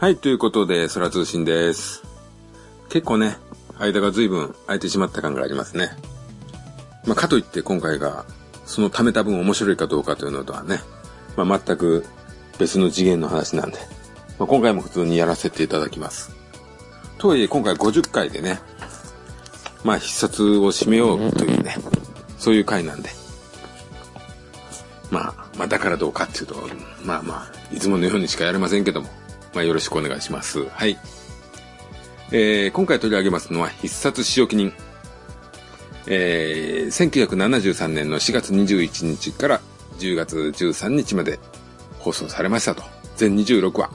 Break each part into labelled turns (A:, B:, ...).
A: はい、ということで、空通信です。結構ね、間が随分空いてしまった感がありますね。まあ、かといって今回が、その貯めた分面白いかどうかというのとはね、まあ、全く別の次元の話なんで、まあ、今回も普通にやらせていただきます。とはいえ、今回50回でね、まあ、必殺を締めようというね、そういう回なんで、まあ、まあ、だからどうかっていうと、まあまあ、いつものようにしかやれませんけども、まあ、よろしくお願いします。はい。えー、今回取り上げますのは、必殺仕置き人。えー、1973年の4月21日から10月13日まで放送されましたと。全26話。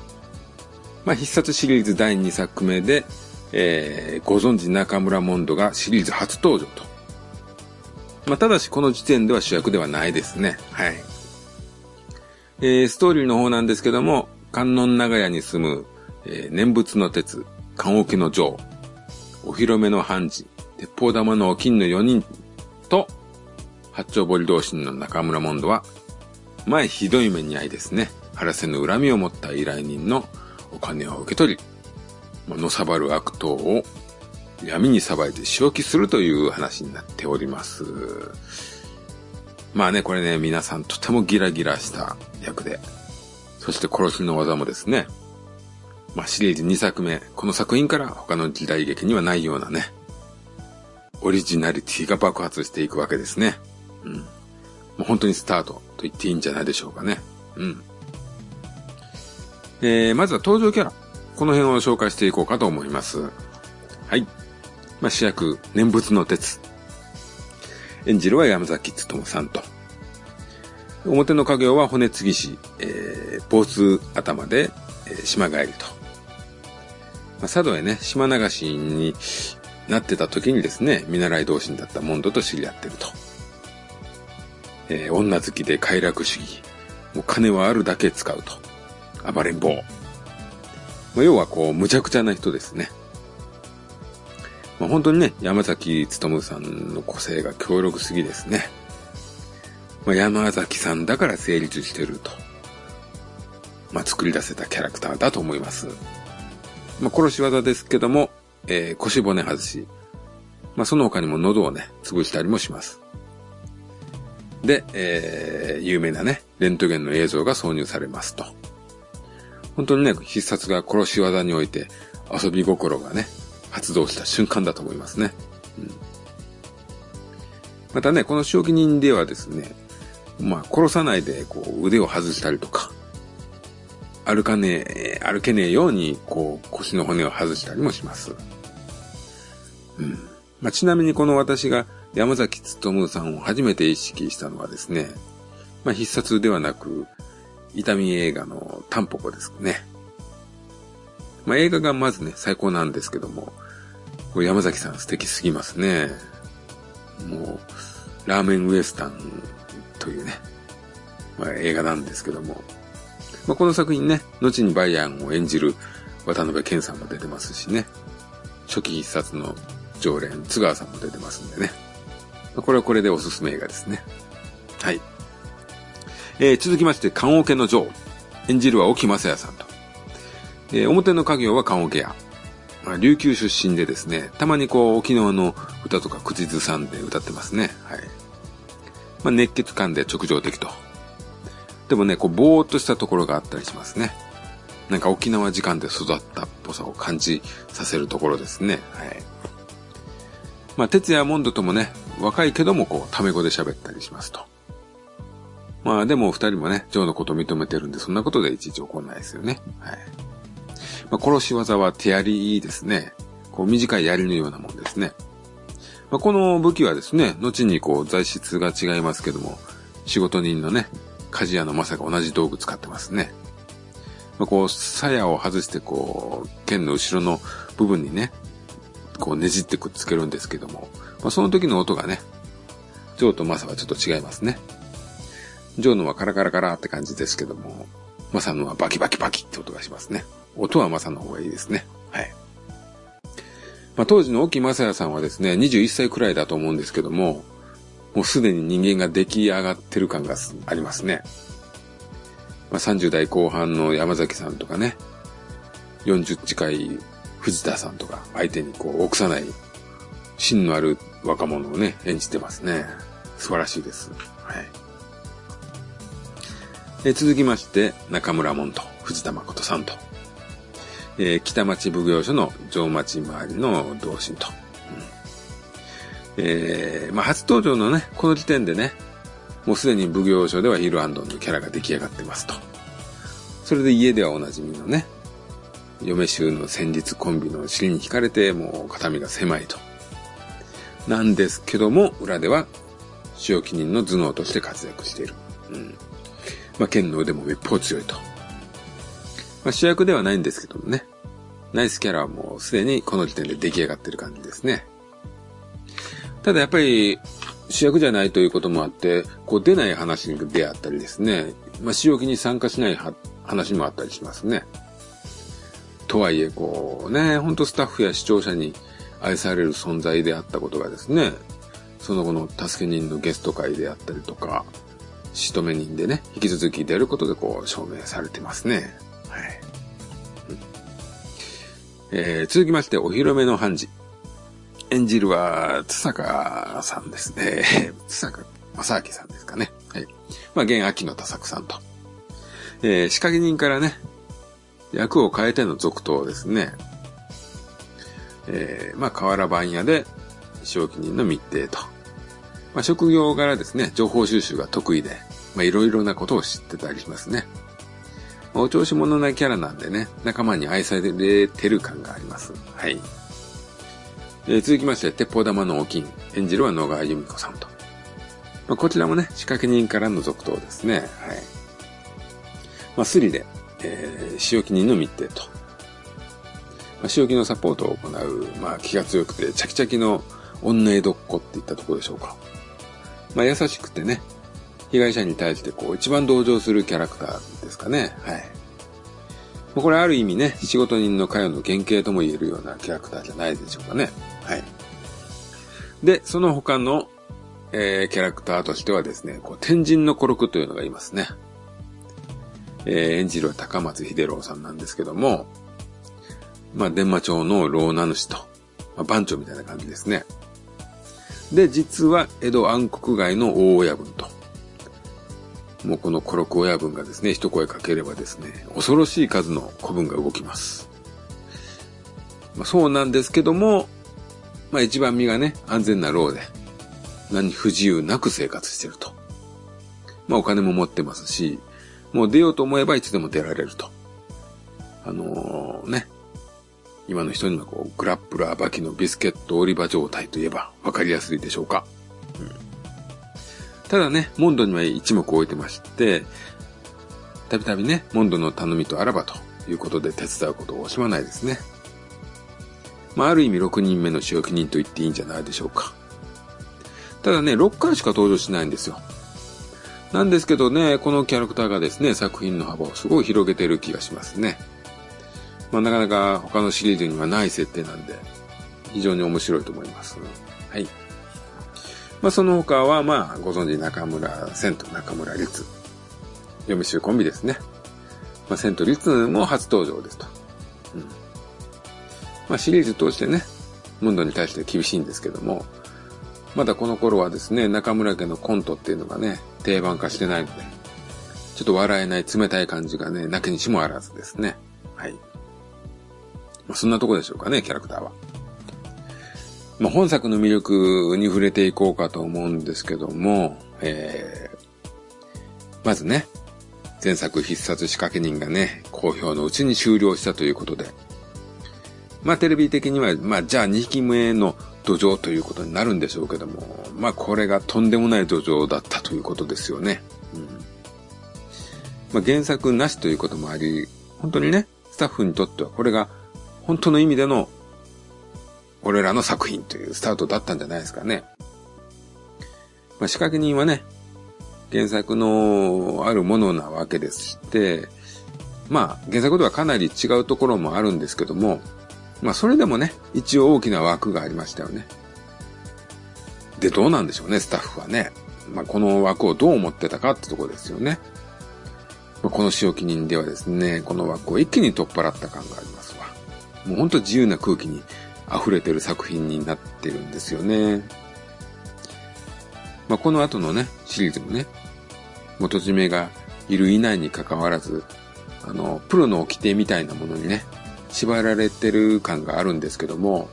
A: まあ、必殺シリーズ第2作目で、えー、ご存知中村モンドがシリーズ初登場と。まあ、ただしこの時点では主役ではないですね。はい。えー、ストーリーの方なんですけども、観音長屋に住む、えー、念仏の鉄、棺桶の城、お披露目の判事、鉄砲玉のお金の4人と、八丁堀同心の中村モンドは、前ひどい目に遭いですね、晴らせぬ恨みを持った依頼人のお金を受け取り、のさばる悪党を闇にさばいて仕置きするという話になっております。まあね、これね、皆さんとてもギラギラした役で、そして殺しの技もですね、まあシリーズ2作目、この作品から他の時代劇にはないようなね、オリジナリティが爆発していくわけですね。うん。もう本当にスタートと言っていいんじゃないでしょうかね。うん。えー、まずは登場キャラ。この辺を紹介していこうかと思います。はい。まあ、主役、念仏の鉄。演じるは山崎努さんと。表の家業は骨継ぎ師、えー、坊主頭で、えー島帰りと。まあ、佐渡へね、島流しになってた時にですね、見習い同心だったモンドと知り合ってると。えー女好きで快楽主義。もう金はあるだけ使うと。暴れん坊。まあ、要はこう、無茶苦茶な人ですね。まあ、本当にね、山崎努さんの個性が強力すぎですね。まあ、山崎さんだから成立してると。まあ、作り出せたキャラクターだと思います。まあ、殺し技ですけども、えー腰骨外し。まあ、その他にも喉をね、潰したりもします。で、えー有名なね、レントゲンの映像が挿入されますと。本当にね、必殺が殺し技において遊び心がね、発動した瞬間だと思いますね。うんまたね、この仕置き人ではですね、まあ、殺さないで、こう、腕を外したりとか、歩かねえ、歩けねえように、こう、腰の骨を外したりもします。うん。まあ、ちなみにこの私が山崎努さんを初めて意識したのはですね、まあ、必殺ではなく、痛み映画のタンポポですね。まあ、映画がまずね、最高なんですけども、これ山崎さん素敵すぎますね。もう、ラーメンウエスタンというね、まあ、映画なんですけども、まあ、この作品ね、後にバイアンを演じる渡辺謙さんも出てますしね、初期必殺の常連、津川さんも出てますんでね。まあこれはこれでおすすめ映画ですね。はい。えー続きまして、棺桶の城。演じるは沖正也さんと。えー表の家業は棺桶屋。まあ、琉球出身でですね、たまにこう、沖縄の歌とか口ずさんで歌ってますね。はい。まあ、熱血感で直情的と。でもね、こう、ぼーっとしたところがあったりしますね。なんか沖縄時間で育ったっぽさを感じさせるところですね。はい。まあ、哲也モンドともね、若いけどもこう、タメ語で喋ったりしますと。まあでも二人もね、ジョーのことを認めてるんで、そんなことでいちいち怒んないですよね。はい。まあ、殺し技は手槍ですね。こう短い槍のようなもんですね。まあ、この武器はですね、後にこう材質が違いますけども、仕事人のね、鍛冶屋のまさか同じ道具使ってますね。まあ、こう、鞘を外してこう、剣の後ろの部分にね、こうねじってくっつけるんですけども、まあ、その時の音がね、ジョーとマサはちょっと違いますね。ジョーのはカラカラカラって感じですけども、マサのはバキバキバキって音がしますね。音はマサの方がいいですね。はい。まあ、当時の沖正也さんはですね、21歳くらいだと思うんですけども、もうすでに人間が出来上がってる感がありますね。まあ、30代後半の山崎さんとかね、40近い藤田さんとか相手にこう、臆さない、芯のある若者をね、演じてますね。素晴らしいです。はい。え続きまして、中村門と藤田誠さんと、えー、北町奉行所の城町周りの同心と。うん、えー、まあ、初登場のね、この時点でね、もうすでに奉行所ではヒルアンドンのキャラが出来上がってますと。それで家ではおなじみのね、嫁衆の戦術コンビの尻に惹かれて、もう肩身が狭いと。なんですけども、裏では、使用記人の頭脳として活躍している。うん。まあ、剣の腕もめっぽう強いと。まあ、主役ではないんですけどもね。ナイスキャラはもうすでにこの時点で出来上がってる感じですね。ただやっぱり、主役じゃないということもあって、こう出ない話であったりですね。まあ、使用記に参加しない話もあったりしますね。とはいえ、こうね、ほんとスタッフや視聴者に愛される存在であったことがですね、その後の助け人のゲスト会であったりとか、仕留め人でね、引き続き出ることでこう証明されてますね。えー、続きまして、お披露目の判事。演じるは、津坂さんですね。津坂正明さんですかね。はい。まあ、現秋の多作さんと。えー、仕掛け人からね、役を変えての続投ですね。えー、まあ、河原番屋で、正気人の密偵と。まあ、職業柄ですね、情報収集が得意で、まあ、いろいろなことを知ってたりしますね。お調子者なキャラなんでね、仲間に愛されてる感があります。はい。えー、続きまして、鉄砲玉のお金、演じるは野川由美子さんと。まあ、こちらもね、仕掛け人からの続投ですね。はい。まあ、スリで、えー、使用記人の密偵と。まあ、使用記のサポートを行う、まあ、気が強くて、チャキチャキの女江戸っ子っていったところでしょうか。まあ、優しくてね、被害者に対してこう、一番同情するキャラクターですかね。はい。まあ、これある意味ね、仕事人の会の原型とも言えるようなキャラクターじゃないでしょうかね。はい。で、その他の、えー、キャラクターとしてはですね、こう、天神のコロクというのがいますね。えー、演じるは高松秀郎さんなんですけども、まあ、伝馬町の老名主と、まあ、番長みたいな感じですね。で、実は江戸暗黒街の大親分と。もうこのコロク親分がですね、一声かければですね、恐ろしい数の古文が動きます。まあ、そうなんですけども、まあ一番身がね、安全な牢で、何不自由なく生活してると。まあお金も持ってますし、もう出ようと思えばいつでも出られると。あのー、ね。今の人にはこう、グラップラーバキのビスケット売り場状態といえばわかりやすいでしょうか。ただね、モンドには一目置いてまして、たびたびね、モンドの頼みとあらばということで手伝うことを惜しまないですね。まあ、ある意味6人目の主役人と言っていいんじゃないでしょうか。ただね、6回しか登場しないんですよ。なんですけどね、このキャラクターがですね、作品の幅をすごい広げてる気がしますね。まあ、なかなか他のシリーズにはない設定なんで、非常に面白いと思います。はい。まあ、その他は、まあ、ご存知中村千と中村律。嫁衆コンビですね。まあ、千と律も初登場ですと。うん。まあ、シリーズ通してね、ムンドに対して厳しいんですけども、まだこの頃はですね、中村家のコントっていうのがね、定番化してないので、ちょっと笑えない冷たい感じがね、なきにしもあらずですね。はい。まあ、そんなとこでしょうかね、キャラクターは。まあ、本作の魅力に触れていこうかと思うんですけども、えー、まずね、前作必殺仕掛け人がね、好評のうちに終了したということで、まあテレビ的には、まあじゃあ2匹目の土壌ということになるんでしょうけども、まあこれがとんでもない土壌だったということですよね。うん、まあ原作なしということもあり、本当にね、スタッフにとってはこれが本当の意味での俺らの作品というスタートだったんじゃないですかね。まあ仕掛け人はね、原作のあるものなわけでして、まあ原作とはかなり違うところもあるんですけども、まあそれでもね、一応大きな枠がありましたよね。で、どうなんでしょうね、スタッフはね。まあこの枠をどう思ってたかってとこですよね。まこの使用記人ではですね、この枠を一気に取っ払った感がありますわ。もうほんと自由な空気に溢れてる作品になってるんですよね。まあ、この後のね、シリーズもね、元締めがいるいないに関わらず、あの、プロの掟みたいなものにね、縛られてる感があるんですけども、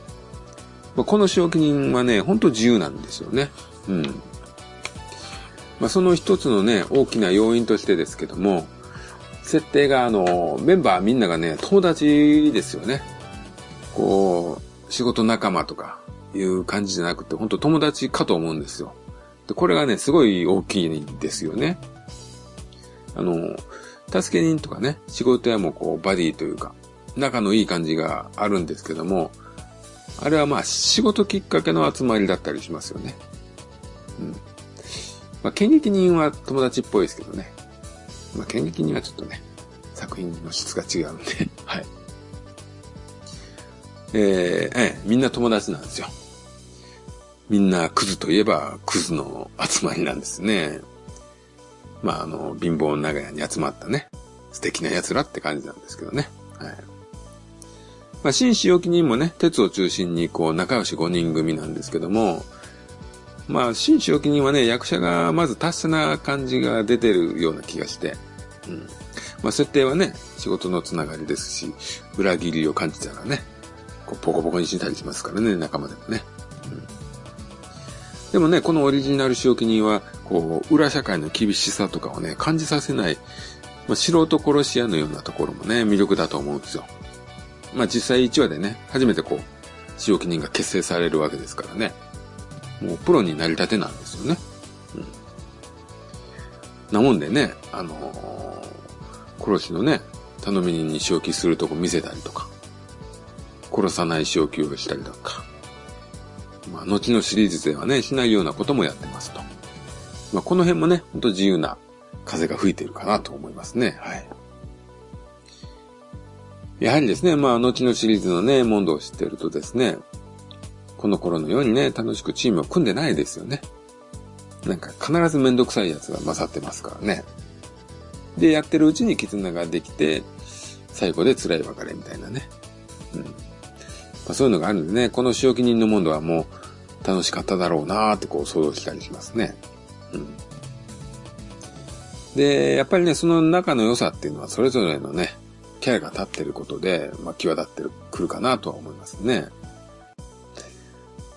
A: まあ、この使用記人はね、ほんと自由なんですよね。うん。まあ、その一つのね、大きな要因としてですけども、設定があの、メンバーみんながね、友達ですよね。こう、仕事仲間とかいう感じじゃなくて、本当友達かと思うんですよ。で、これがね、すごい大きいんですよね。あの、助け人とかね、仕事屋もこう、バディというか、仲のいい感じがあるんですけども、あれはまあ、仕事きっかけの集まりだったりしますよね。うん。まあ、剣撃人は友達っぽいですけどね。まあ、剣撃人はちょっとね、作品の質が違うんで、はい。えー、えー、みんな友達なんですよ。みんなクズといえばクズの集まりなんですね。まあ、あの、貧乏長屋に集まったね、素敵な奴らって感じなんですけどね。はい。まあ、紳士置人もね、鉄を中心にこう、仲良し5人組なんですけども、まあ、紳士置人はね、役者がまず達者な感じが出てるような気がして、うん。まあ、設定はね、仕事のつながりですし、裏切りを感じたらね、こうポコポコにしたりしますからね、仲間でもね。うん、でもね、このオリジナル仕置き人は、こう、裏社会の厳しさとかをね、感じさせない、まあ、素人殺し屋のようなところもね、魅力だと思うんですよ。まあ実際1話でね、初めてこう、仕置き人が結成されるわけですからね。もうプロになりたてなんですよね。うん。なもんでね、あのー、殺しのね、頼み人に仕置きするとこ見せたりとか、殺さない仕置きをしたりだとか、まあ、後のシリーズではね、しないようなこともやってますと。まあ、この辺もね、ほんと自由な風が吹いてるかなと思いますね。はい。やはりですね、まあ、後のシリーズのね、モンドを知ってるとですね、この頃のようにね、楽しくチームを組んでないですよね。なんか必ずめんどくさいやつが勝ってますからね。で、やってるうちに絆ができて、最後で辛い別れみたいなね。うん。まあ、そういうのがあるんでね、この仕置き人のモンドはもう楽しかっただろうなーってこう想像したりしますね。うん。で、やっぱりね、その仲の良さっていうのはそれぞれのね、キャラが立ってることで、まあ、際立ってくるかなとは思いますね。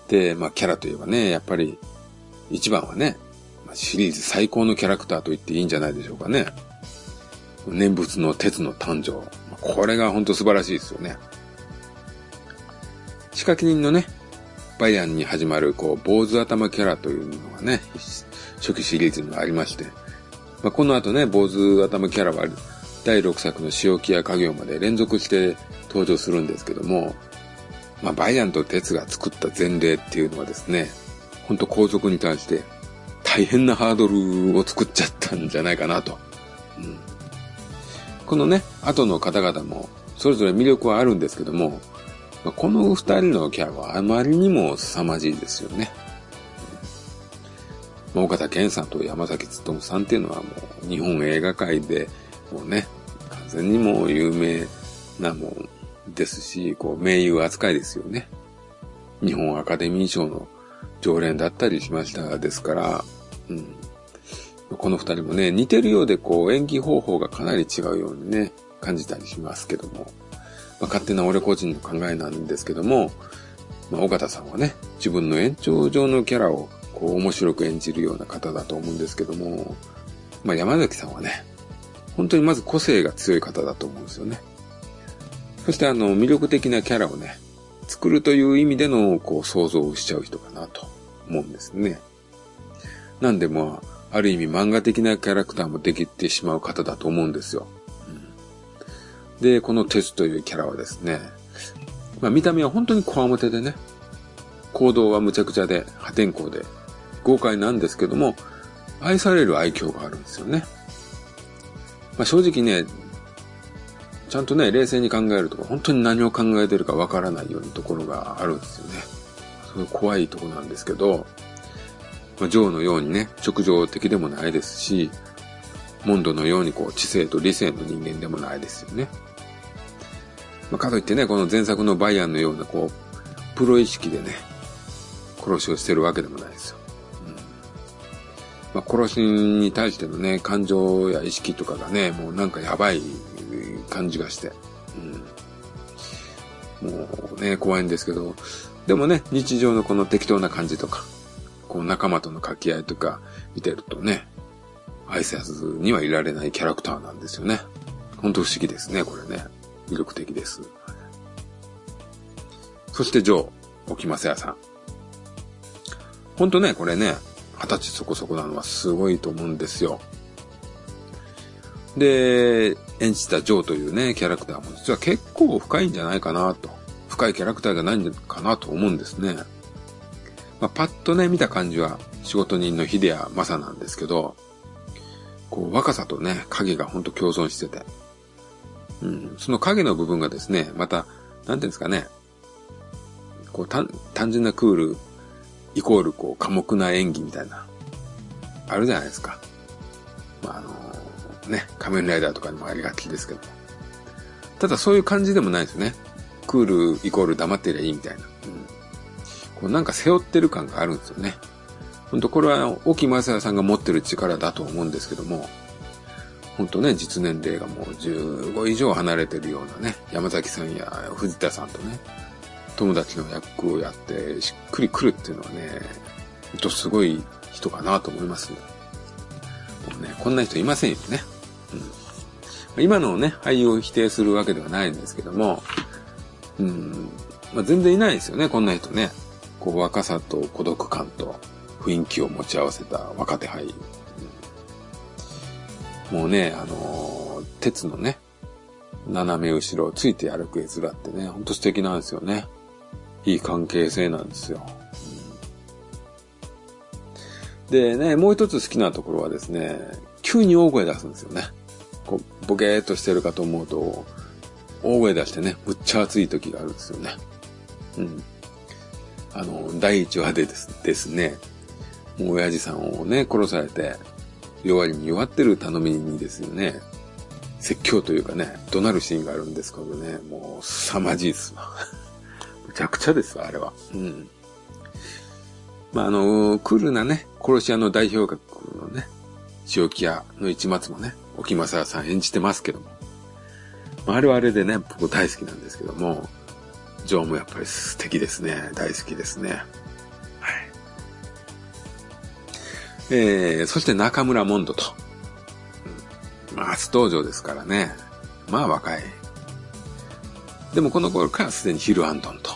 A: で、まあ、キャラといえばね、やっぱり、一番はね、シリーズ最高のキャラクターと言っていいんじゃないでしょうかね。念仏の鉄の誕生。これが本当素晴らしいですよね。仕掛け人のね、バイアンに始まる、こう、坊主頭キャラというのがね、初期シリーズにもありまして、まあ、この後ね、坊主頭キャラは、第6作の仕置きや家業まで連続して登場するんですけども、まあ、バイアンと鉄が作った前例っていうのはですね、ほんと皇族に対して大変なハードルを作っちゃったんじゃないかなと。うん、このね、後の方々もそれぞれ魅力はあるんですけども、この二人のキャラはあまりにも凄まじいですよね。まあ、岡田健さんと山崎努さんっていうのはもう日本映画界でもうね、完全にもう有名なもんですし、こう、名誉扱いですよね。日本アカデミー賞の常連だったりしましたですから、うん。この二人もね、似てるようで、こう、演技方法がかなり違うようにね、感じたりしますけども。まあ、勝手な俺個人の考えなんですけども、まあ、岡田さんはね、自分の延長上のキャラを、こう、面白く演じるような方だと思うんですけども、まあ、山崎さんはね、本当にまず個性が強い方だと思うんですよね。そしてあの、魅力的なキャラをね、作るという意味での、こう、想像をしちゃう人かなと思うんですね。なんでまあ、ある意味漫画的なキャラクターもできてしまう方だと思うんですよ。で、このテスというキャラはですね、まあ見た目は本当にコアモテでね、行動は無茶苦茶で破天荒で豪快なんですけども、愛される愛嬌があるんですよね。まあ正直ね、ちゃんとね、冷静に考えると本当に何を考えてるかわからないようなところがあるんですよね。それ怖いとこなんですけど、まあ、ジョーのようにね、直情的でもないですし、モンドのようにこう知性と理性の人間でもないですよね。まあ、かといってね、この前作のバイアンのようなこう、プロ意識でね、殺しをしてるわけでもないですよ。うんまあ、殺しに対してのね、感情や意識とかがね、もうなんかやばい感じがして、うん、もうね、怖いんですけど、でもね、日常のこの適当な感じとか、こう仲間との掛け合いとか見てるとね、愛せずにはいられないキャラクターなんですよね。ほんと不思議ですね、これね。魅力的です。そしてジョー、沖正也さん。ほんとね、これね、二十歳そこそこなのはすごいと思うんですよ。で、演じたジョーというね、キャラクターも実は結構深いんじゃないかなと。深いキャラクターじゃないんかなと思うんですね。まあ、パッとね、見た感じは仕事人の秀谷正なんですけど、こう若さとね、影がほんと共存してて、うん、その影の部分がですね、また、なんていうんですかね、こう単純なクール、イコールこう寡黙な演技みたいな、あるじゃないですか。まあ、あのー、ね、仮面ライダーとかにもありがちですけど。ただそういう感じでもないですよね。クールイコール黙ってりゃいいみたいな。うん、こうなんか背負ってる感があるんですよね。本当これは、沖正也さんが持ってる力だと思うんですけども、本当ね、実年齢がもう15以上離れてるようなね、山崎さんや藤田さんとね、友達の役をやってしっくりくるっていうのはね、ほんとすごい人かなと思います。もうね、こんな人いませんよね。うん、今のね、俳優を否定するわけではないんですけども、うん、まあ、全然いないですよね、こんな人ね。こう、若さと孤独感と雰囲気を持ち合わせた若手俳優。もうね、あのー、鉄のね、斜め後ろをついて歩く絵面ってね、ほんと素敵なんですよね。いい関係性なんですよ。でね、もう一つ好きなところはですね、急に大声出すんですよね。こう、ボケーっとしてるかと思うと、大声出してね、むっちゃ熱い時があるんですよね。うん。あの、第一話でですですね、親父さんをね、殺されて、弱りに弱ってる頼みにですよね、説教というかね、怒鳴るシーンがあるんですけどね、もう凄まじいですわ。むちゃくちゃですわ、あれは。うん。まあ、あの、クールなね、殺し屋の代表格のね、塩木屋の一松もね、沖正さん演じてますけども。まあ、あれはあれでね、僕大好きなんですけども、ジョーもやっぱり素敵ですね。大好きですね。えー、そして中村モンドと。まあ、初登場ですからね。まあ、若い。でもこの頃からすでにヒル・アントンと。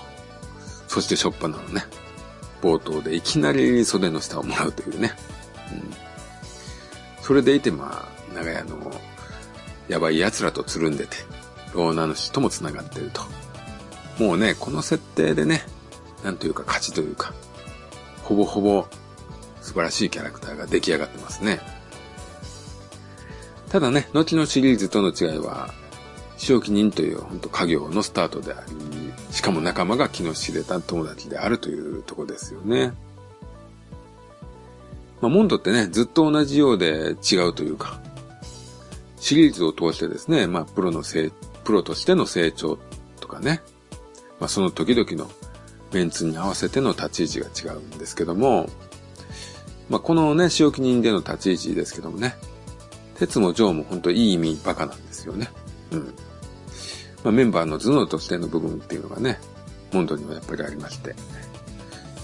A: そしてショッパナのね、冒頭でいきなり袖の下をもらうというね。うん、それでいて、まあ、長屋のやばい奴らとつるんでて、老名主とも繋がってると。もうね、この設定でね、なんというか価値というか、ほぼほぼ素晴らしいキャラクターが出来上がってますね。ただね、後のシリーズとの違いは、正気人という本当家業のスタートであり、しかも仲間が気の知れた友達であるというとこですよね。まあ、モンドってね、ずっと同じようで違うというか、シリーズを通してですね、まあ、プロのせい、プロとしての成長とかね、まあ、その時々のメンツに合わせての立ち位置が違うんですけども、まあ、このね、仕置き人での立ち位置ですけどもね、鉄もジョーも本当いい意味バカなんですよね。うん。まあ、メンバーの頭脳としての部分っていうのがね、モンドにはやっぱりありまして。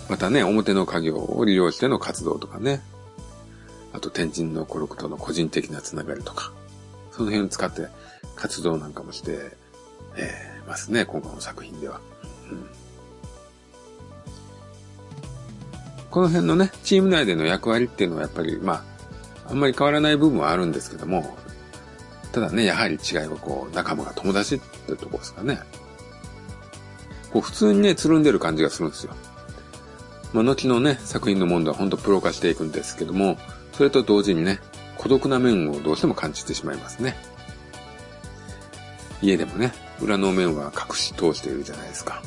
A: またね、表の家業を利用しての活動とかね、あと天神のコルクとの個人的なつながりとか、その辺を使って活動なんかもして、えー、ますね、今回の作品では。うん、この辺のね、チーム内での役割っていうのはやっぱり、まあ、あんまり変わらない部分はあるんですけども、ただね、やはり違いはこう、仲間が友達ってとこですかね。こう、普通にね、つるんでる感じがするんですよ。まあ、後のね、作品の問題は本当プロ化していくんですけども、それと同時にね、孤独な面をどうしても感じてしまいますね。家でもね、裏の面は隠し通しているじゃないですか。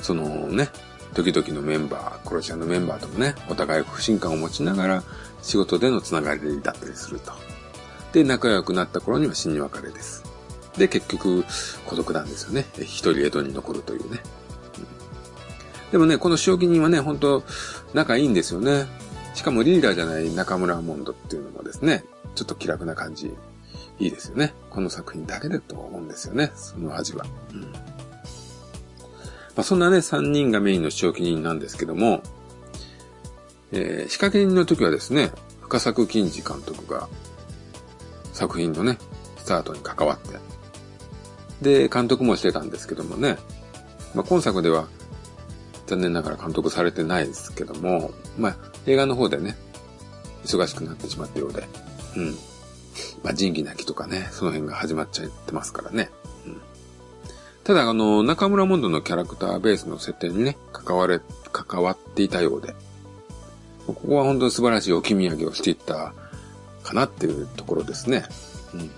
A: そのね、時々のメンバー、殺し屋のメンバーともね、お互い不信感を持ちながら仕事でのつながりだったりすると。で、仲良くなった頃には死に別れです。で、結局、孤独なんですよね。一人江戸に残るというね。でもね、この正気人はね、本当仲いいんですよね。しかもリーダーじゃない中村モンドっていうのもですね、ちょっと気楽な感じ、いいですよね。この作品だけでと思うんですよね、その味は。うんまあ、そんなね、3人がメインの正気人なんですけども、えー、仕掛け人の時はですね、深作金次監督が作品のね、スタートに関わって、で、監督もしてたんですけどもね、まあ、今作では残念ながら監督されてないですけども、まあ、映画の方でね、忙しくなってしまったようで、うん。まあ、仁義なきとかね、その辺が始まっちゃってますからね。ただ、あの、中村モンドのキャラクターベースの設定にね、関われ、関わっていたようで、ここは本当に素晴らしい置き土産をしていったかなっていうところですね。うん。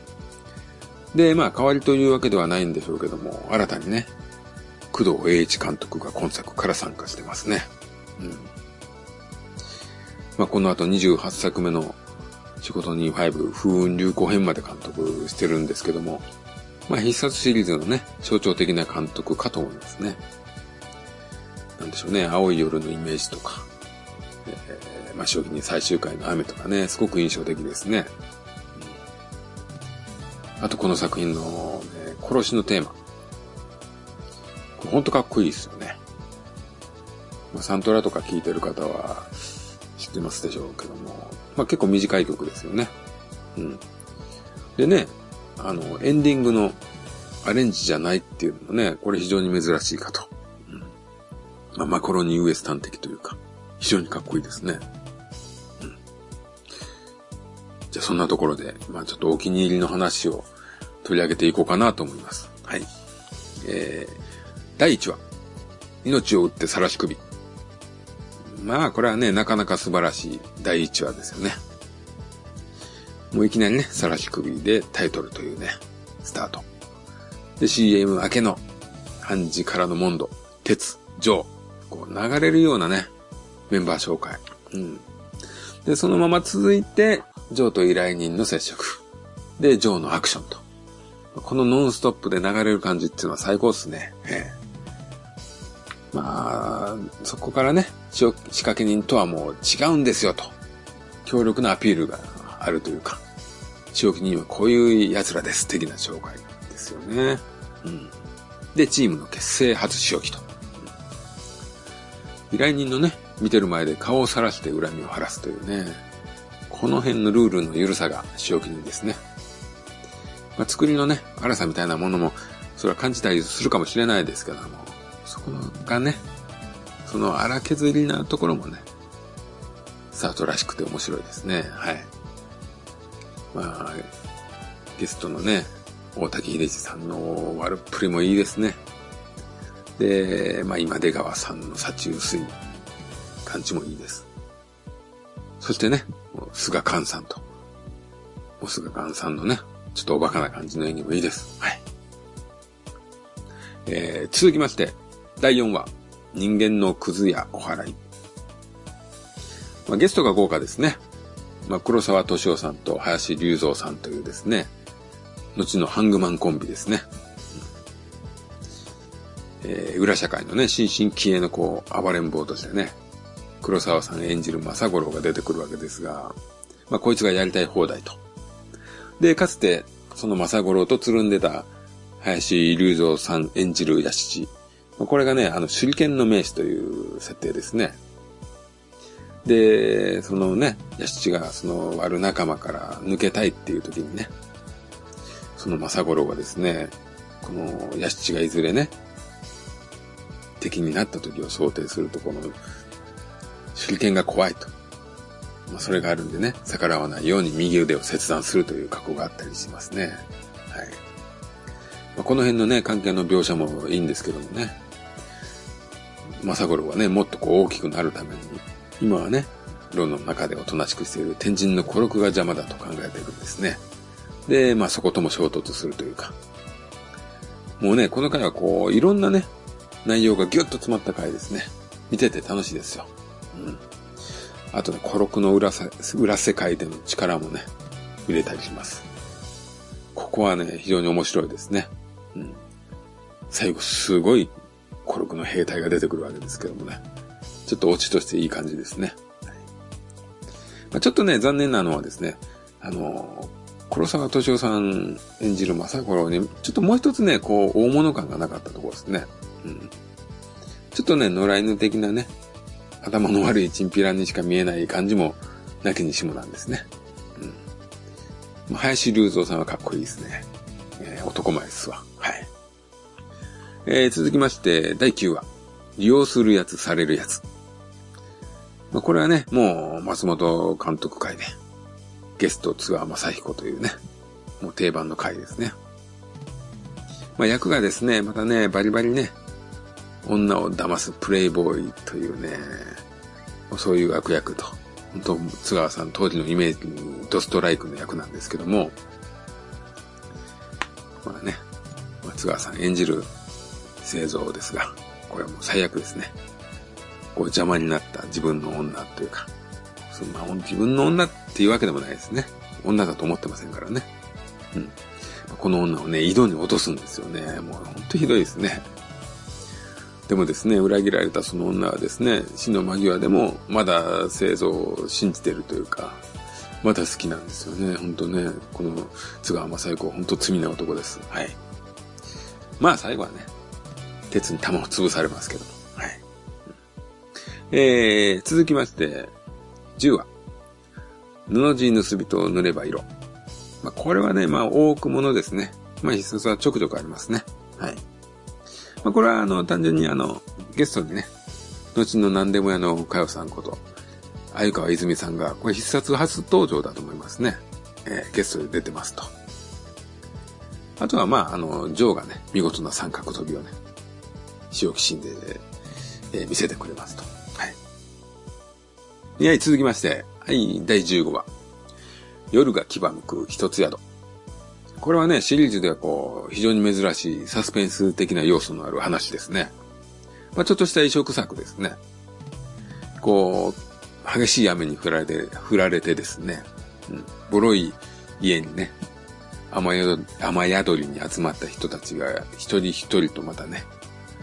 A: で、まあ、代わりというわけではないんでしょうけども、新たにね、工藤栄一監督が今作から参加してますね。うん。まあ、この後28作目の仕事に5風雲流行編まで監督してるんですけども、まあ、必殺シリーズのね、象徴的な監督かと思いますね。なんでしょうね、青い夜のイメージとか、えー、まあ、初期に最終回の雨とかね、すごく印象的ですね。あとこの作品の、ね、殺しのテーマ。これほんとかっこいいですよね。まあ、サントラとか聴いてる方は知ってますでしょうけども、まあ結構短い曲ですよね。うん。でね、あの、エンディングのアレンジじゃないっていうのもね、これ非常に珍しいかと。うん。まあ、マコロニウエスタン的というか、非常にかっこいいですね。うんじゃあそんなところで、まあちょっとお気に入りの話を取り上げていこうかなと思います。はい。えー、第1話。命を打って晒し首。まあこれはね、なかなか素晴らしい第1話ですよね。もういきなりね、晒し首でタイトルというね、スタート。で、CM 明けの、暗示からのモンド、鉄、ジョー。こう流れるようなね、メンバー紹介。うん。で、そのまま続いて、ジョーと依頼人の接触。で、ジョーのアクションと。このノンストップで流れる感じっていうのは最高っすね。ええ。まあ、そこからね、仕掛け人とはもう違うんですよと。強力なアピールがあるというか、仕掛け人はこういう奴らです的な紹介ですよね。うん。で、チームの結成初仕置きと。依頼人のね、見てる前で顔をさらして恨みを晴らすというね。この辺のルールの緩さが仕き人ですね。まあ、作りのね、荒さみたいなものも、それは感じたりするかもしれないですけども、そこがね、その荒削りなところもね、スタートらしくて面白いですね。はい。まあ、ゲストのね、大滝秀治さんの悪っぷりもいいですね。で、まあ今出川さんの幸薄い感じもいいです。そしてね、菅寛さんと、菅寛さんのね、ちょっとおバカな感じの演技もいいです。はい。えー、続きまして、第4話、人間のクズやお払い。まあ、ゲストが豪華ですね。まあ、黒沢敏夫さんと林隆三さんというですね、後のハングマンコンビですね。えー、裏社会のね、新進気鋭のこう、暴れん坊としてね、黒沢さん演じる正五郎が出てくるわけですが、まあ、こいつがやりたい放題と。で、かつて、その正五郎とつるんでた林隆三さん演じるヤシチ。これがね、あの、手裏剣の名手という設定ですね。で、そのね、ヤシチがその悪仲間から抜けたいっていう時にね、その正五郎がですね、このヤシチがいずれね、敵になった時を想定すると、この手裏剣が怖いと。まあ、それがあるんでね、逆らわないように右腕を切断するという過去があったりしますね。はい。まあ、この辺のね、関係の描写もいいんですけどもね。正五郎はね、もっとこう大きくなるために、今はね、炉の中でおとなしくしている天神の孤独が邪魔だと考えているんですね。で、まあそことも衝突するというか。もうね、この回はこう、いろんなね、内容がギュッと詰まった回ですね。見てて楽しいですよ。うん。あとね、コロクの裏さ裏世界での力もね、入れたりします。ここはね、非常に面白いですね。うん。最後、すごいコロクの兵隊が出てくるわけですけどもね。ちょっとオチとしていい感じですね。まあ、ちょっとね、残念なのはですね、あの、黒沢敏夫さん演じる正五に、ちょっともう一つね、こう、大物感がなかったところですね。うん。ちょっとね、野良犬的なね、頭の悪いチンピラにしか見えない感じも、なきにしもなんですね。うん。林隆三さんはかっこいいですね。えー、男前ですわ。はい。えー、続きまして、第9話。利用するやつ、されるやつ。まあ、これはね、もう、松本監督会で、ゲスト津川雅彦というね、もう定番の回ですね。まあ、役がですね、またね、バリバリね、女を騙すプレイボーイというね、そういう悪役と、本当津川さん当時のイメージにドストライクの役なんですけども、まあね、まあ、津川さん演じる製造ですが、これはもう最悪ですね。こう邪魔になった自分の女というか、そんな自分の女っていうわけでもないですね。女だと思ってませんからね。うん。この女をね、井戸に落とすんですよね。もうほんとひどいですね。でもですね、裏切られたその女はですね、死の間際でもまだ生存を信じてるというか、まだ好きなんですよね。本当ね、この津川雅彦、本当罪な男です。はい。まあ最後はね、鉄に玉を潰されますけど。はい。えー、続きまして、10話。布地盗人を塗れば色。まあ、これはね、まあ、多くものですね。まあ、必殺はちょくちょくありますね。はい。まあ、これは、あの、単純にあの、ゲストにね、後の何でも屋のかよさんこと、鮎川泉さんが、これ必殺初登場だと思いますね。えー、ゲストで出てますと。あとは、まあ、あの、ジョーがね、見事な三角飛びをね、塩木神殿で、えー、見せてくれますと。はい。や、続きまして、はい、第15話。夜が牙むく一つ宿。これはね、シリーズではこう、非常に珍しいサスペンス的な要素のある話ですね。まあ、ちょっとした異色作ですね。こう、激しい雨に降られて、降られてですね、うん、ボロい家にね、雨宿雨宿りに集まった人たちが一人一人とまたね、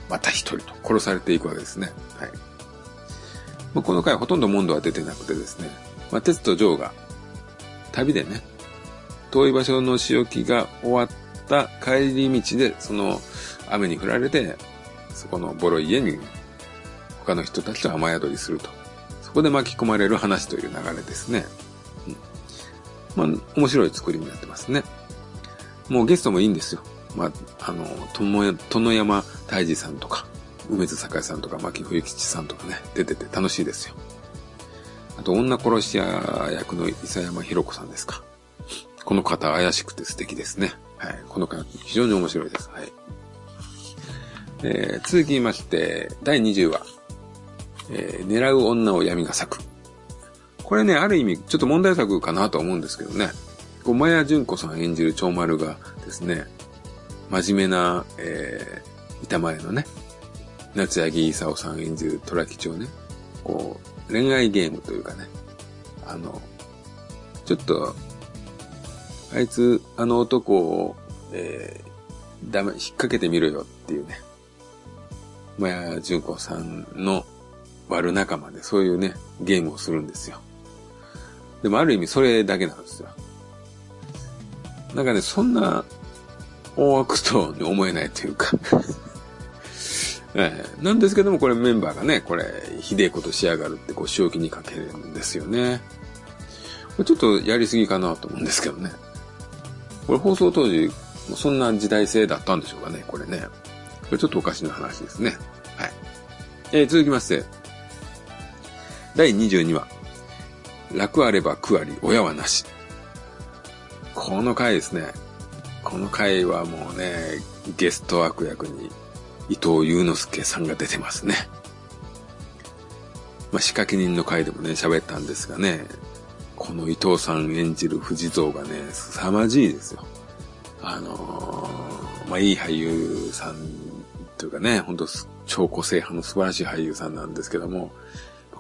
A: また一人と殺されていくわけですね。はい。まあ、この回ほとんど問答は出てなくてですね、まあ、鉄とジョーが旅でね、遠い場所の仕置きが終わった帰り道で、その雨に降られて、そこのボロ家に他の人たちと雨宿りすると。そこで巻き込まれる話という流れですね。うん、まあ、面白い作りになってますね。もうゲストもいいんですよ。まあ、あの、殿山大治さんとか、梅津栄さんとか、牧冬吉さんとかね、出てて楽しいですよ。あと、女殺し屋役の伊佐山博子さんですか。この方怪しくて素敵ですね。はい。この方非常に面白いです。はい。えー、続きまして、第20話。えー、狙う女を闇が咲く。これね、ある意味、ちょっと問題作かなと思うんですけどね。こう、マヤ純子さん演じる長丸がですね、真面目な、えー、板前のね、夏柳勲さん演じる虎吉をね、こう、恋愛ゲームというかね、あの、ちょっと、あいつ、あの男を、えー、ダメ、引っ掛けてみろよっていうね、まや純子さんの悪仲間でそういうね、ゲームをするんですよ。でもある意味それだけなんですよ。なんかね、そんな大悪党に思えないというかえー、なんですけども、これメンバーがね、これ、ひでえことしやがるって、こう、正気にかけるんですよね。これちょっとやりすぎかなと思うんですけどね。これ放送当時、そんな時代性だったんでしょうかね、これね。これちょっとおかしな話ですね。はい。えー、続きまして、第22話。楽あれば苦あり、親はなし。この回ですね。この回はもうね、ゲスト悪役に伊藤祐之介さんが出てますね。まあ、仕掛け人の回でもね、喋ったんですがね、この伊藤さん演じる藤蔵がね、凄まじいですよ。あのー、まあ、いい俳優さんというかね、ほんと超個性派の素晴らしい俳優さんなんですけども、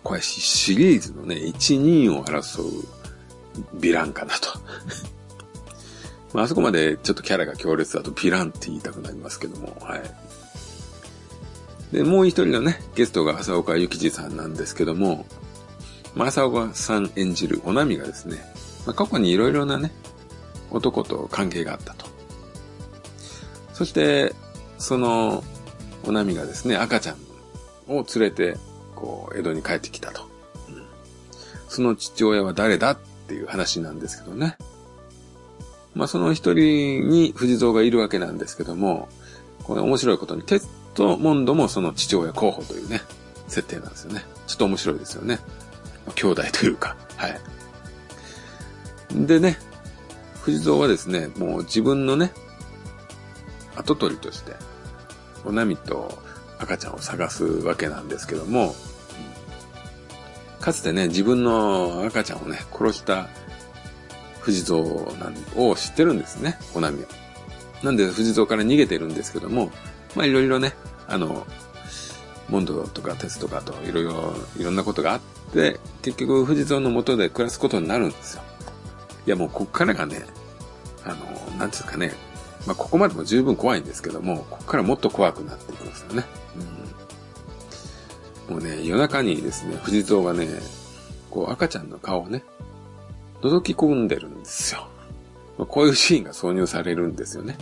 A: これシリーズのね、1、2を争うヴィランかなと。まあ、あそこまでちょっとキャラが強烈だとヴィランって言いたくなりますけども、はい。で、もう一人のね、ゲストが浅岡幸二さんなんですけども、まあ、浅岡さん演じるおなみがですね、まあ、過去にいろいろなね、男と関係があったと。そして、その、おなみがですね、赤ちゃんを連れて、こう、江戸に帰ってきたと。うん、その父親は誰だっていう話なんですけどね。まあ、その一人に藤蔵がいるわけなんですけども、これ面白いことに、鉄とモンドもその父親候補というね、設定なんですよね。ちょっと面白いですよね。兄弟というか、はい。でね、藤蔵はですね、もう自分のね、跡取りとして、おなみと赤ちゃんを探すわけなんですけども、かつてね、自分の赤ちゃんをね、殺した藤蔵なんを知ってるんですね、おなみは。なんで藤蔵から逃げてるんですけども、まあいろいろね、あの、モンドとか鉄とかといろいろ、いろんなことがあって、結局藤蔵の元で暮らすことになるんですよ。いやもうこっからがね、あの、なんつうかね、まあここまでも十分怖いんですけども、ここからもっと怖くなっていくんですよね。うん、もうね、夜中にですね、藤蔵がね、こう赤ちゃんの顔をね、覗き込んでるんですよ。ま、こういうシーンが挿入されるんですよね。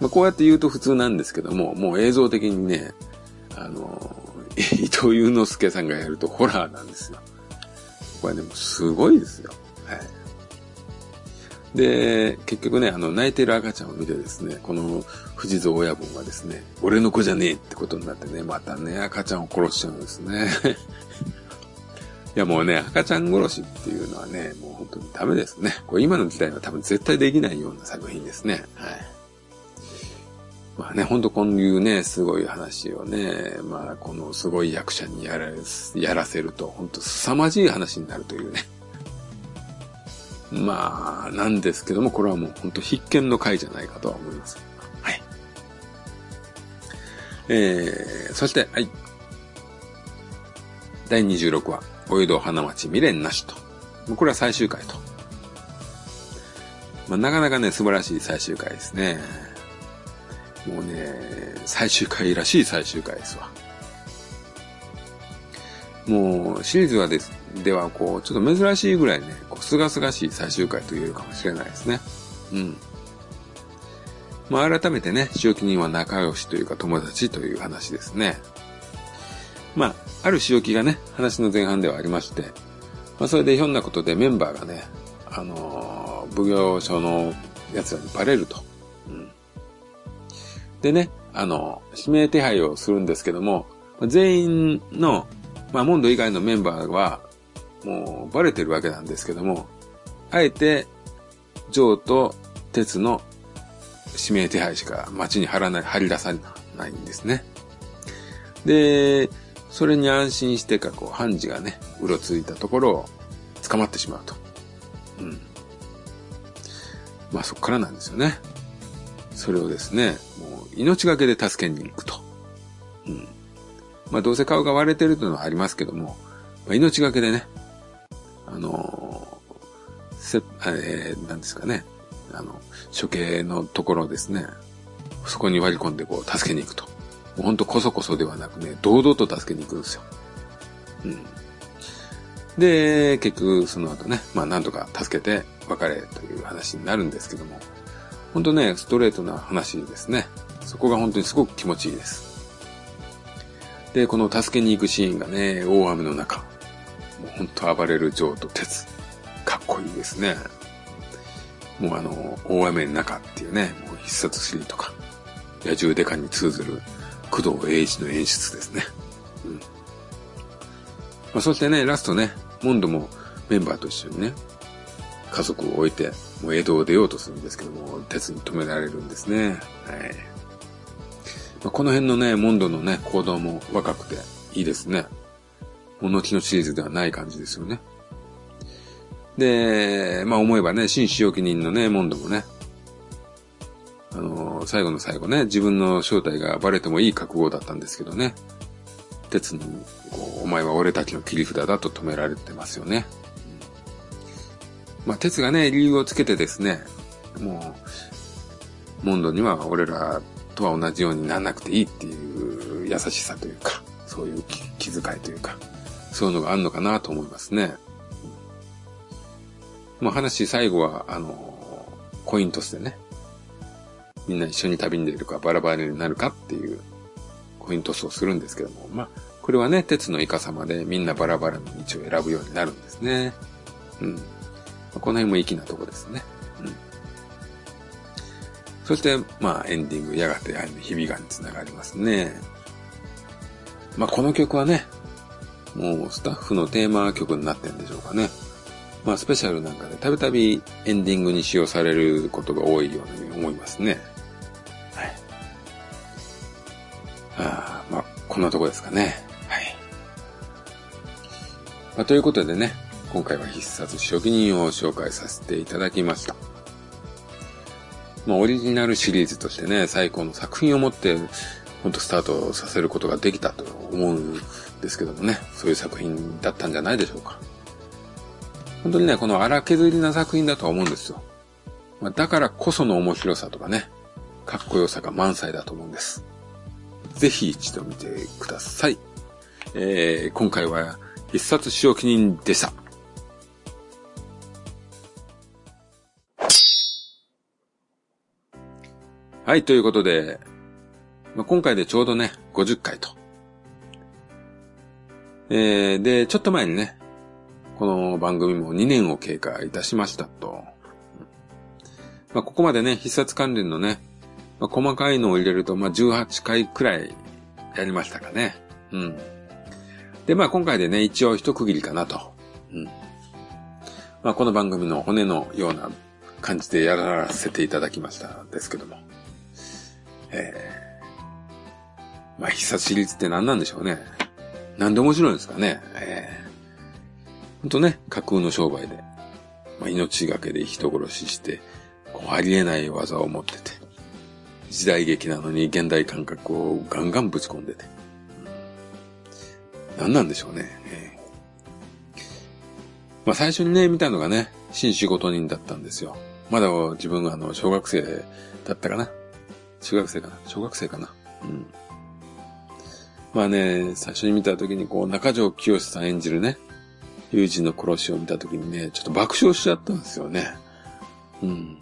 A: まあ、こうやって言うと普通なんですけども、もう映像的にね、あの、伊藤祐之介さんがやるとホラーなんですよ。これね、もすごいですよ。はい。で、結局ね、あの、泣いてる赤ちゃんを見てですね、この藤蔵親分はですね、俺の子じゃねえってことになってね、またね、赤ちゃんを殺しちゃうんですね。いやもうね、赤ちゃん殺しっていうのはね、もう本当にダメですね。これ今の時代は多分絶対できないような作品ですね。はい。まあね、ほんとこういうね、すごい話をね、まあこのすごい役者にやらやらせると、ほんと凄まじい話になるというね。まあ、なんですけども、これはもうほんと必見の回じゃないかとは思います。はい。えー、そして、はい。第26話、お湯戸花町未練なしと。これは最終回と。まあ、なかなかね、素晴らしい最終回ですね。もうね、最終回らしい最終回ですわ。もう、シリーズはです、では、こう、ちょっと珍しいぐらいね、こう、すがすがしい最終回と言えるかもしれないですね。うん。まあ、改めてね、塩木人は仲良しというか友達という話ですね。まあ、ある塩木がね、話の前半ではありまして、まあ、それでひょんなことでメンバーがね、あのー、奉行所の奴らにバレると。でね、あの、指名手配をするんですけども、全員の、まあ、モンド以外のメンバーは、もうバレてるわけなんですけども、あえて、ジョーと鉄の指名手配しか街に貼らない、貼り出さないんですね。で、それに安心してか、こう、判事がね、うろついたところを捕まってしまうと。うん。まあそっからなんですよね。それをですね、もう命がけで助けに行くと。うん。まあどうせ顔が割れてるというのはありますけども、まあ、命がけでね、あのー、せ、えー、なんですかね、あの、処刑のところですね、そこに割り込んでこう助けに行くと。もうほんとこそこそではなくね、堂々と助けに行くんですよ。うん。で、結局その後ね、まあなんとか助けて別れという話になるんですけども、ほんとね、ストレートな話ですね。そこが本当にすごく気持ちいいです。で、この助けに行くシーンがね、大雨の中。もうほんと暴れるジョーと鉄。かっこいいですね。もうあの、大雨の中っていうね、もう必殺シリとか、野獣デカに通ずる工藤英一の演出ですね。うん。まあ、そしてね、ラストね、モンドもメンバーと一緒にね、家族を置いて、もう江戸を出ようとするんですけども、鉄に止められるんですね。はい。ま、この辺のね、モンドのね、行動も若くていいですね。ものきのシリーズではない感じですよね。で、まあ思えばね、新使用記人のね、モンドもね、あの、最後の最後ね、自分の正体がバレてもいい覚悟だったんですけどね。鉄に、お前は俺たちの切り札だと止められてますよね。まあ、鉄がね、理由をつけてですね、もう、モンドには俺らとは同じようにならなくていいっていう優しさというか、そういう気遣いというか、そういうのがあるのかなと思いますね。まあ話最後は、あの、コイントスでね、みんな一緒に旅に出るかバラバラになるかっていうコイントスをするんですけども、まあ、これはね、鉄のイカ様でみんなバラバラの道を選ぶようになるんですね。うん。この辺も粋なとこですね。うん。そして、まあ、エンディング、やがて愛の日々がにつながりますね。まあ、この曲はね、もうスタッフのテーマ曲になってんでしょうかね。まあ、スペシャルなんかでたびたびエンディングに使用されることが多いように思いますね。はい。あまあ、こんなとこですかね。はい。まあ、ということでね、今回は必殺初期人を紹介させていただきました。まあ、オリジナルシリーズとしてね、最高の作品を持って、ほんとスタートさせることができたと思うんですけどもね、そういう作品だったんじゃないでしょうか。本当にね、この荒削りな作品だとは思うんですよ。まあ、だからこその面白さとかね、かっこよさが満載だと思うんです。ぜひ一度見てください。えー、今回は必殺使用記念でした。はい、ということで、まあ、今回でちょうどね、50回と。えー、で、ちょっと前にね、この番組も2年を経過いたしましたと。まあ、ここまでね、必殺関連のね、まあ、細かいのを入れると、まあ、18回くらいやりましたかね。うん。で、まあ、今回でね、一応一区切りかなと。うん。まあ、この番組の骨のような感じでやらせていただきましたですけども。えー、まあ、必殺シリーズって何なんでしょうね。なんで面白いんですかね。えー、ほんとね、架空の商売で、まあ、命がけで人殺しして、こう、ありえない技を持ってて、時代劇なのに現代感覚をガンガンぶち込んでて。何なんでしょうね。えー、まあ、最初にね、見たのがね、新仕事人だったんですよ。まだ自分があの、小学生だったかな。中学生かな？小学生かな？うん。まあね、最初に見た時にこう、中条清さん演じるね、友人の殺しを見た時にね、ちょっと爆笑しちゃったんですよね。うん。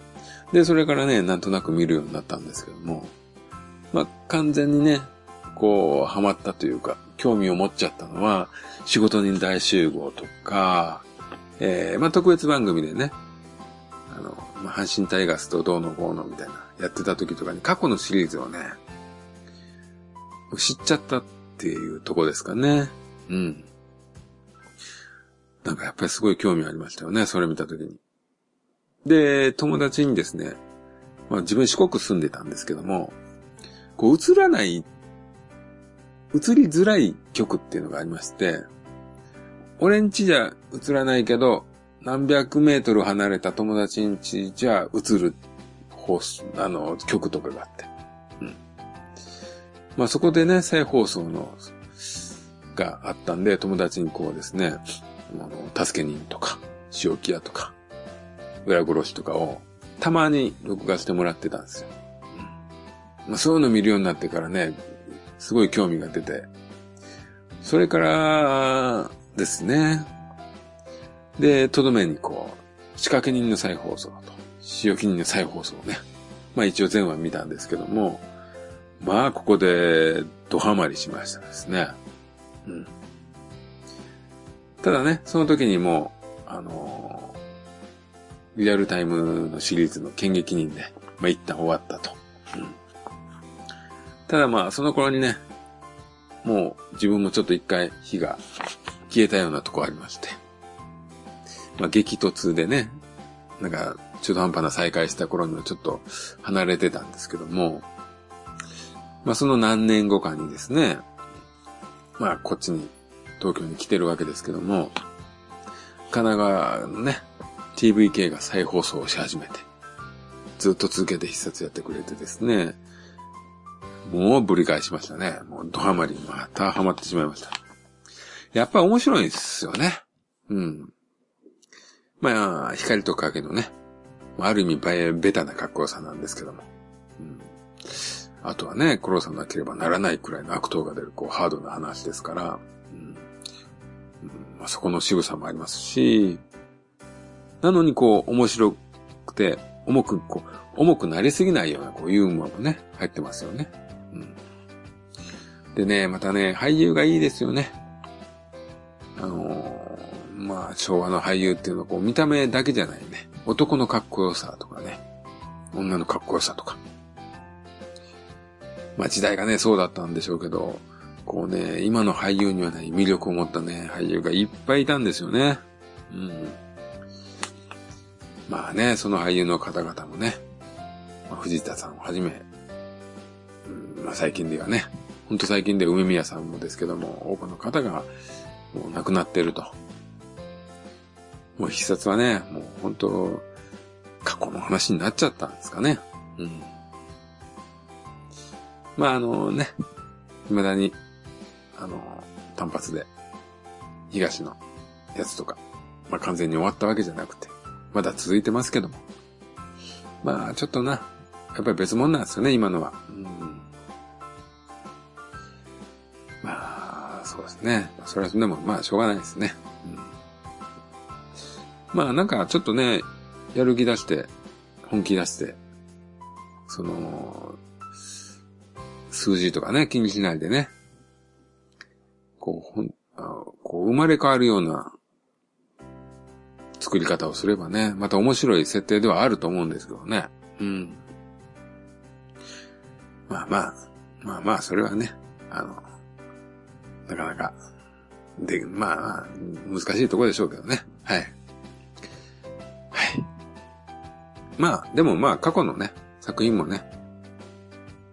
A: で、それからね、なんとなく見るようになったんですけども、まあ、完全にね、こう、ハマったというか、興味を持っちゃったのは、仕事人大集合とか、えー、まあ、特別番組でね、あの、ま、阪神タイガースとどうのこうのみたいな、やってた時とかに過去のシリーズをね、知っちゃったっていうとこですかね。うん。なんかやっぱりすごい興味ありましたよね、それ見た時に。で、友達にですね、まあ自分四国住んでたんですけども、こう映らない、映りづらい曲っていうのがありまして、俺んちじゃ映らないけど、何百メートル離れた友達んちじゃ映る放送、あの、曲とかがあって。うん。まあそこでね、再放送の、があったんで、友達にこうですね、あの、助け人とか、塩木屋とか、裏殺しとかを、たまに録画してもらってたんですよ。うん、まあそういうの見るようになってからね、すごい興味が出て、それからですね、で、とどめにこう、仕掛け人の再放送と、潮金の再放送ね。まあ一応全話見たんですけども、まあここでドハマりしましたですね。うん。ただね、その時にもあのー、リアルタイムのシリーズの剣撃人で、まあ一旦終わったと。うん。ただまあその頃にね、もう自分もちょっと一回火が消えたようなとこありまして。まあ激突でね、なんか中途半端な再会した頃にはちょっと離れてたんですけども、まあその何年後かにですね、まあこっちに、東京に来てるわけですけども、神奈川のね、TVK が再放送をし始めて、ずっと続けて必殺やってくれてですね、もうぶり返しましたね。もうドハマりに、またハマってしまいました。やっぱ面白いですよね。うん。まあ、光と影のね、ある意味ベタなかっこよさなんですけども。うん、あとはね、殺さなければならないくらいの悪党が出る、こう、ハードな話ですから、うんうんまあ、そこの仕草もありますし、なのにこう、面白くて、重く、こう、重くなりすぎないような、こう、ユーモアもね、入ってますよね。うん。でね、またね、俳優がいいですよね。あのー、まあ、昭和の俳優っていうのは、こう、見た目だけじゃないね。男のかっこよさとかね。女のかっこよさとか。まあ、時代がね、そうだったんでしょうけど、こうね、今の俳優にはない魅力を持ったね、俳優がいっぱいいたんですよね。うん。まあね、その俳優の方々もね、まあ、藤田さんをはじめ、うん、まあ最近ではね、ほんと最近で梅宮さんもですけども、多くの方がもう亡くなっていると。もう必殺はね、もう本当過去の話になっちゃったんですかね。うん。まああのね、未だに、あの、単発で、東のやつとか、まあ完全に終わったわけじゃなくて、まだ続いてますけども。まあちょっとな、やっぱり別物なんですよね、今のは。うん、まあ、そうですね。それはでも、まあしょうがないですね。うん、まあなんかちょっとね、やる気出して、本気出して、その、数字とかね、気にしないでね、こう、ほん、こう生まれ変わるような作り方をすればね、また面白い設定ではあると思うんですけどね。うん。まあまあ、まあまあ、それはね、あの、なかなか、で、まあ、難しいとこでしょうけどね。はい。はい。まあ、でもまあ、過去のね、作品もね、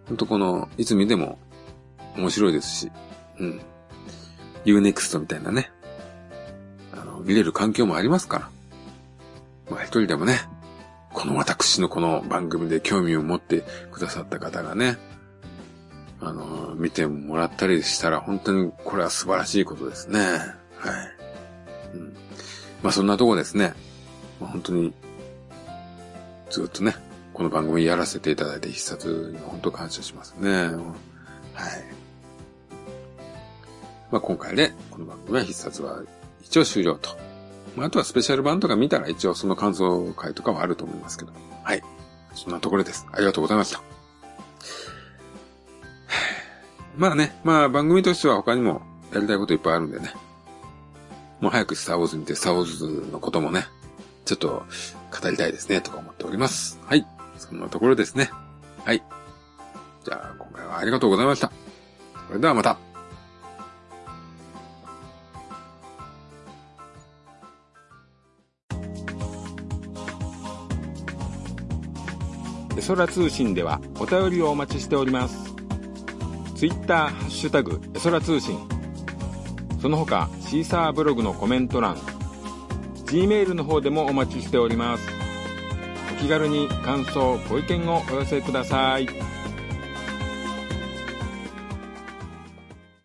A: ほんとこの、いつ見ても面白いですし、うん。Unext みたいなね、あの、見れる環境もありますから。まあ一人でもね、この私のこの番組で興味を持ってくださった方がね、あの、見てもらったりしたら本当にこれは素晴らしいことですね。はい。うん、まあそんなとこですね。本当に、ずっとね、この番組やらせていただいて必殺に本当感謝しますね。はい。まあ、今回で、この番組は必殺は一応終了と。まあ、あとはスペシャル版とか見たら一応その感想会とかはあると思いますけど。はい。そんなところです。ありがとうございました。まあね、まあ番組としては他にもやりたいこといっぱいあるんでね。もう早くスターウォーズ見て、スターウォーズのこともね、ちょっと語りたいですね、とか思っております。はい。そんなところですね。はい。じゃあ、今回はありがとうございました。それではまた。
B: エソラ通信ではお便りをお待ちしております。ツイッター、ハッシュタグ、エソラ通信。その他、シーサーブログのコメント欄、Gmail の方でもお待ちしております。お気軽に感想、ご意見をお寄せください。